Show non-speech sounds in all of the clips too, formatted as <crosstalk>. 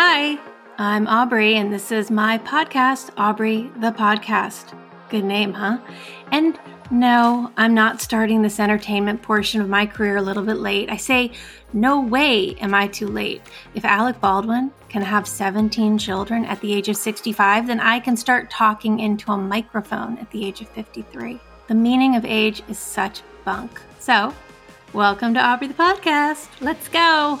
Hi, I'm Aubrey, and this is my podcast, Aubrey the Podcast. Good name, huh? And no, I'm not starting this entertainment portion of my career a little bit late. I say, no way am I too late. If Alec Baldwin can have 17 children at the age of 65, then I can start talking into a microphone at the age of 53. The meaning of age is such bunk. So, welcome to Aubrey the Podcast. Let's go.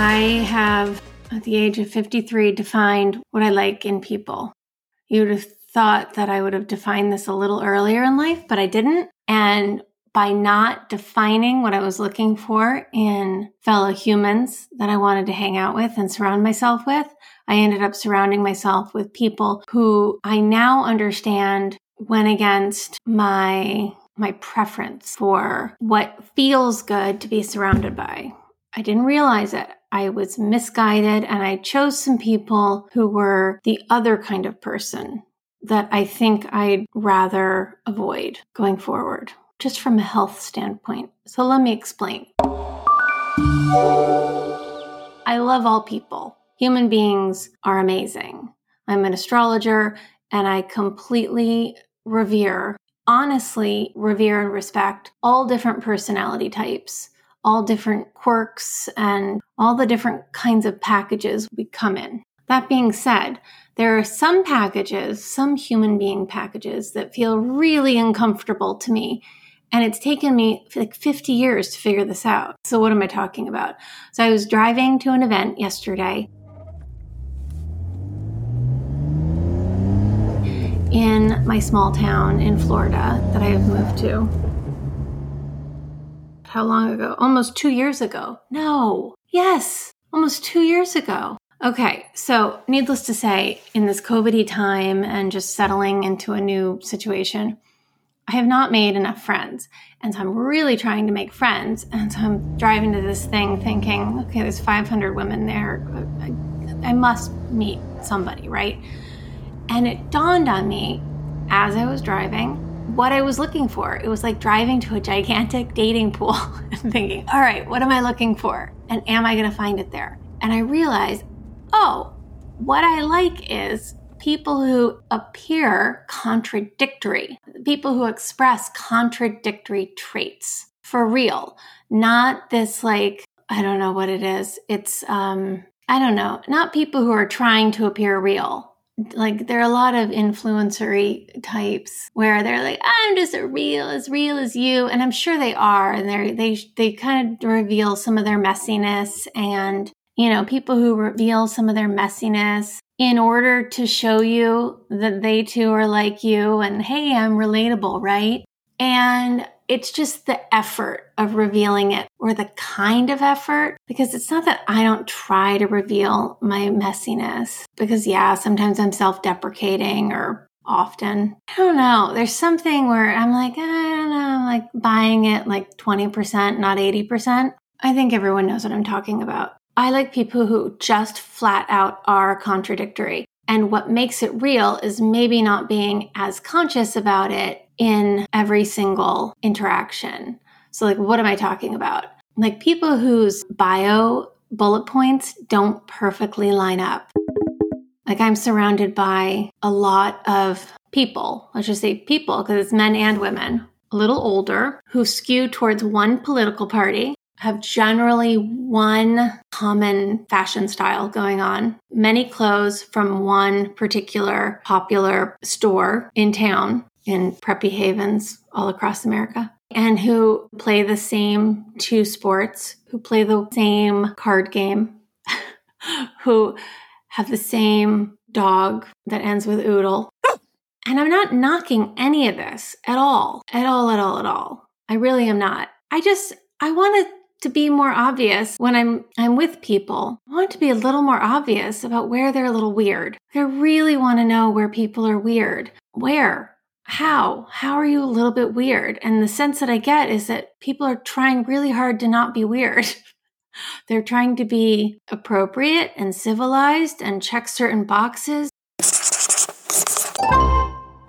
I have, at the age of 53, defined what I like in people. You would have thought that I would have defined this a little earlier in life, but I didn't. And by not defining what I was looking for in fellow humans that I wanted to hang out with and surround myself with, I ended up surrounding myself with people who I now understand went against my my preference for what feels good to be surrounded by. I didn't realize it. I was misguided and I chose some people who were the other kind of person that I think I'd rather avoid going forward, just from a health standpoint. So let me explain. I love all people. Human beings are amazing. I'm an astrologer and I completely revere, honestly, revere and respect all different personality types all different quirks and all the different kinds of packages we come in. That being said, there are some packages, some human being packages that feel really uncomfortable to me. And it's taken me like 50 years to figure this out. So, what am I talking about? So, I was driving to an event yesterday in my small town in Florida that I have moved to how long ago? Almost two years ago. No. Yes. Almost two years ago. Okay. So, needless to say, in this COVID time and just settling into a new situation, I have not made enough friends. And so I'm really trying to make friends. And so I'm driving to this thing thinking, okay, there's 500 women there. I, I must meet somebody, right? And it dawned on me as I was driving what I was looking for. It was like driving to a gigantic dating pool <laughs> and thinking, all right, what am I looking for? And am I going to find it there? And I realized, oh, what I like is people who appear contradictory, people who express contradictory traits for real, not this like, I don't know what it is. It's, um, I don't know, not people who are trying to appear real, like there are a lot of influencery types where they're like i'm just as real as real as you and i'm sure they are and they they they kind of reveal some of their messiness and you know people who reveal some of their messiness in order to show you that they too are like you and hey i'm relatable right? And it's just the effort of revealing it or the kind of effort because it's not that I don't try to reveal my messiness because yeah, sometimes I'm self-deprecating or often. I don't know. There's something where I'm like, I don't know, I'm like buying it like 20%, not 80%. I think everyone knows what I'm talking about. I like people who just flat out are contradictory. And what makes it real is maybe not being as conscious about it in every single interaction. So, like, what am I talking about? Like, people whose bio bullet points don't perfectly line up. Like, I'm surrounded by a lot of people, let's just say people, because it's men and women, a little older, who skew towards one political party, have generally one common fashion style going on, many clothes from one particular popular store in town, in preppy havens all across America and who play the same two sports, who play the same card game, <laughs> who have the same dog that ends with oodle. And I'm not knocking any of this at all, at all, at all, at all. I really am not. I just, I want it to be more obvious when I'm I'm with people. I want to be a little more obvious about where they're a little weird. I really want to know where people are weird. Where? How? How are you a little bit weird? And the sense that I get is that people are trying really hard to not be weird. <laughs> They're trying to be appropriate and civilized and check certain boxes.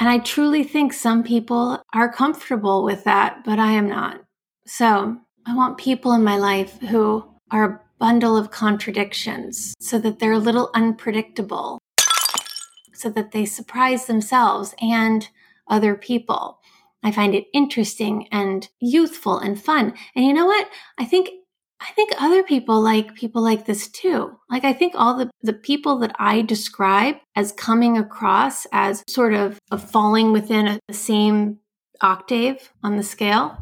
And I truly think some people are comfortable with that, but I am not. So I want people in my life who are a bundle of contradictions so that they're a little unpredictable, so that they surprise themselves and other people. I find it interesting and youthful and fun. And you know what? I think I think other people like people like this too. Like I think all the, the people that I describe as coming across as sort of, falling within a, the same octave on the scale.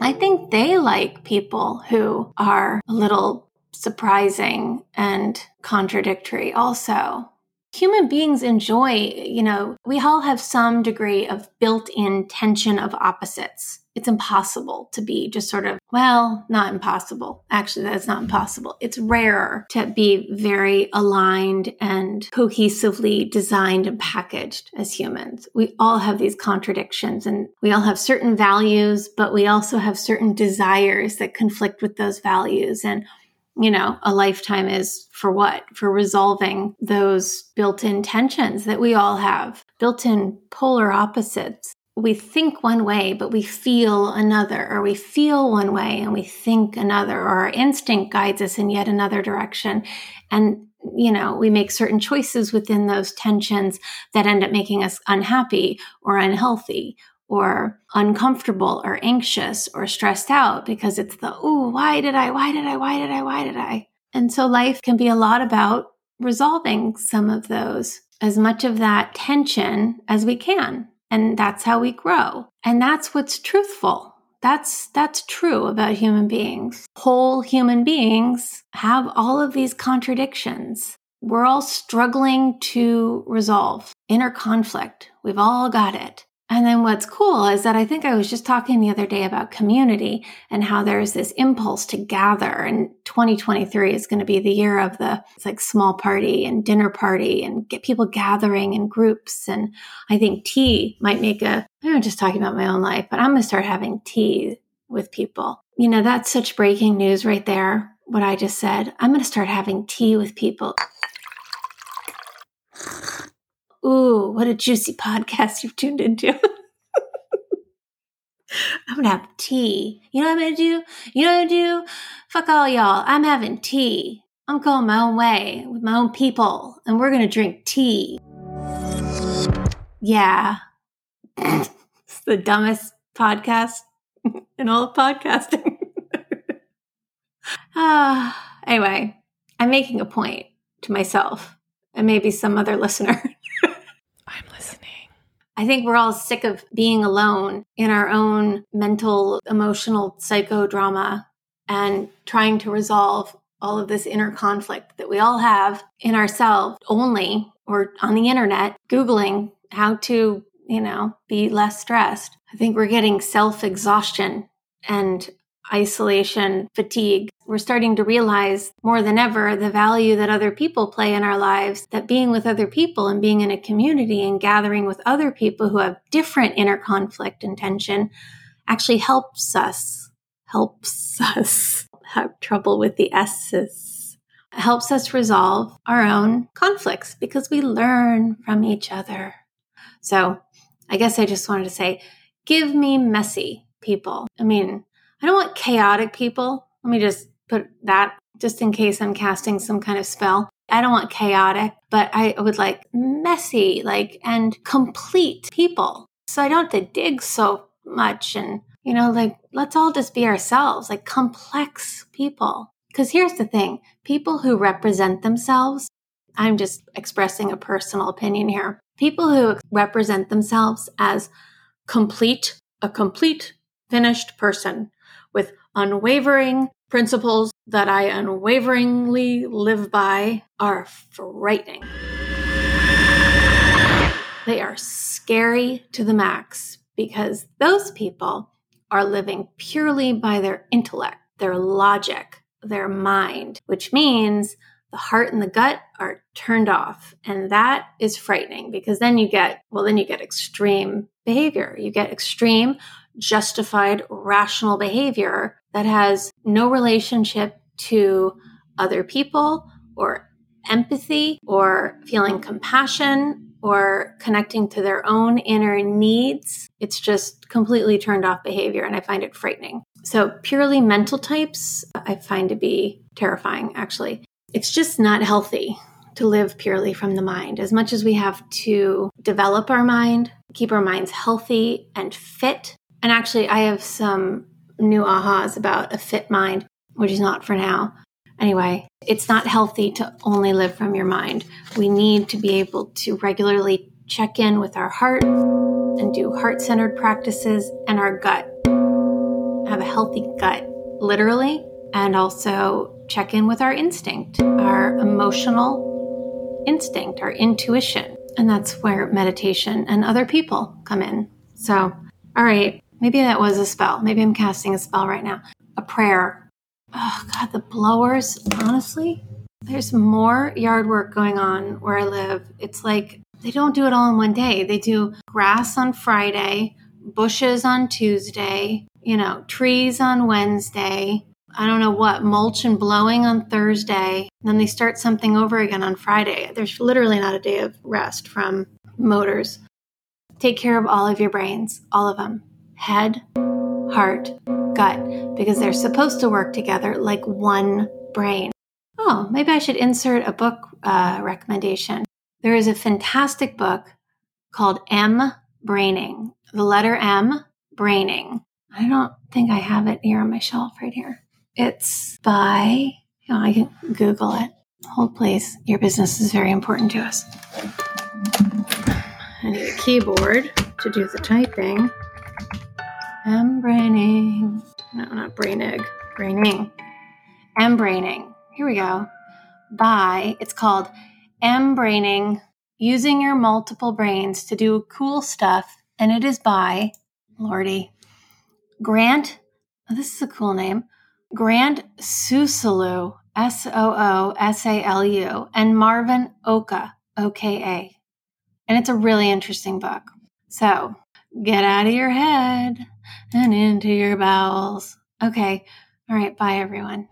I think they like people who are a little surprising and contradictory also human beings enjoy, you know, we all have some degree of built in tension of opposites. It's impossible to be just sort of, well, not impossible. Actually, that's not impossible. It's rarer to be very aligned and cohesively designed and packaged as humans. We all have these contradictions and we all have certain values, but we also have certain desires that conflict with those values. And you know, a lifetime is for what? For resolving those built in tensions that we all have, built in polar opposites. We think one way, but we feel another, or we feel one way and we think another, or our instinct guides us in yet another direction. And, you know, we make certain choices within those tensions that end up making us unhappy or unhealthy or uncomfortable or anxious or stressed out because it's the, oh, why did I, why did I, why did I, why did I? And so life can be a lot about resolving some of those, as much of that tension as we can. And that's how we grow. And that's what's truthful. That's, that's true about human beings. Whole human beings have all of these contradictions. We're all struggling to resolve inner conflict. We've all got it. And then what's cool is that I think I was just talking the other day about community and how there's this impulse to gather. And 2023 is going to be the year of the like small party and dinner party and get people gathering in groups. And I think tea might make a, I'm just talking about my own life, but I'm going to start having tea with people. You know, that's such breaking news right there. What I just said. I'm going to start having tea with people. Ooh, what a juicy <laughs> podcast you've tuned into. <laughs> I'm gonna have tea. You know what I'm gonna do? You know what gonna do? Fuck all y'all. I'm having tea. I'm going my own way with my own people, and we're gonna drink tea. Yeah. <laughs> it's the dumbest podcast in all of podcasting. ah, anyway, I'm making a point to myself and maybe some other listener. I think we're all sick of being alone in our own mental, emotional psychodrama and trying to resolve all of this inner conflict that we all have in ourselves only or on the internet, Googling how to, you know, be less stressed. I think we're getting self exhaustion and isolation fatigue. We're starting to realize more than ever the value that other people play in our lives, that being with other people and being in a community and gathering with other people who have different inner conflict and tension actually helps us, helps <laughs> us have trouble with the S's, helps us resolve our own conflicts because we learn from each other. So I guess I just wanted to say, give me messy people. I mean, I don't want chaotic people. Let me just put that just in case I'm casting some kind of spell. I don't want chaotic, but I would like messy, like, and complete people. So I don't have to dig so much. And, you know, like, let's all just be ourselves, like complex people. Because here's the thing people who represent themselves, I'm just expressing a personal opinion here. People who represent themselves as complete, a complete, finished person with unwavering principles that I unwaveringly live by are frightening. They are scary to the max because those people are living purely by their intellect, their logic, their mind, which means the heart and the gut are turned off. And that is frightening because then you get, well, then you get extreme behavior. You get extreme justified, rational behavior that has no relationship to other people or empathy or feeling compassion or connecting to their own inner needs. It's just completely turned off behavior and I find it frightening. So, purely mental types, I find to be terrifying, actually. It's just not healthy to live purely from the mind. As much as we have to develop our mind, keep our minds healthy and fit. And actually, I have some new ahas about a fit mind, which is not for now. Anyway, it's not healthy to only live from your mind. We need to be able to regularly check in with our heart and do heart centered practices and our gut. Have a healthy gut, literally, and also check in with our instinct, our emotional instinct, our intuition. And that's where meditation and other people come in. So, all right, maybe that was a spell. Maybe I'm casting a spell right now. A prayer. Oh, God, the blowers, honestly, there's more yard work going on where I live. It's like they don't do it all in one day. They do grass on Friday, bushes on Tuesday, you know, trees on Wednesday, I don't know what, mulch and blowing on Thursday. then they start something over again on Friday. There's literally not a day of rest from motors. Take care of all of your brains, all of them head, heart, gut, because they're supposed to work together like one brain. Oh, maybe I should insert a book uh, recommendation. There is a fantastic book called M Braining, the letter M, Braining. I don't think I have it here on my shelf right here. It's by, you know, I can Google it. Hold please. Your business is very important to us. I need a keyboard to do the typing. M braining. No, not brain egg. Braining. M braining. Here we go. By, it's called M braining, using your multiple brains to do cool stuff. And it is by, Lordy, Grant. Oh, this is a cool name. Grant Soosalu, S O O S A L U, and Marvin Oka, O K A. And it's a really interesting book. So get out of your head and into your bowels. Okay. All right. Bye, everyone.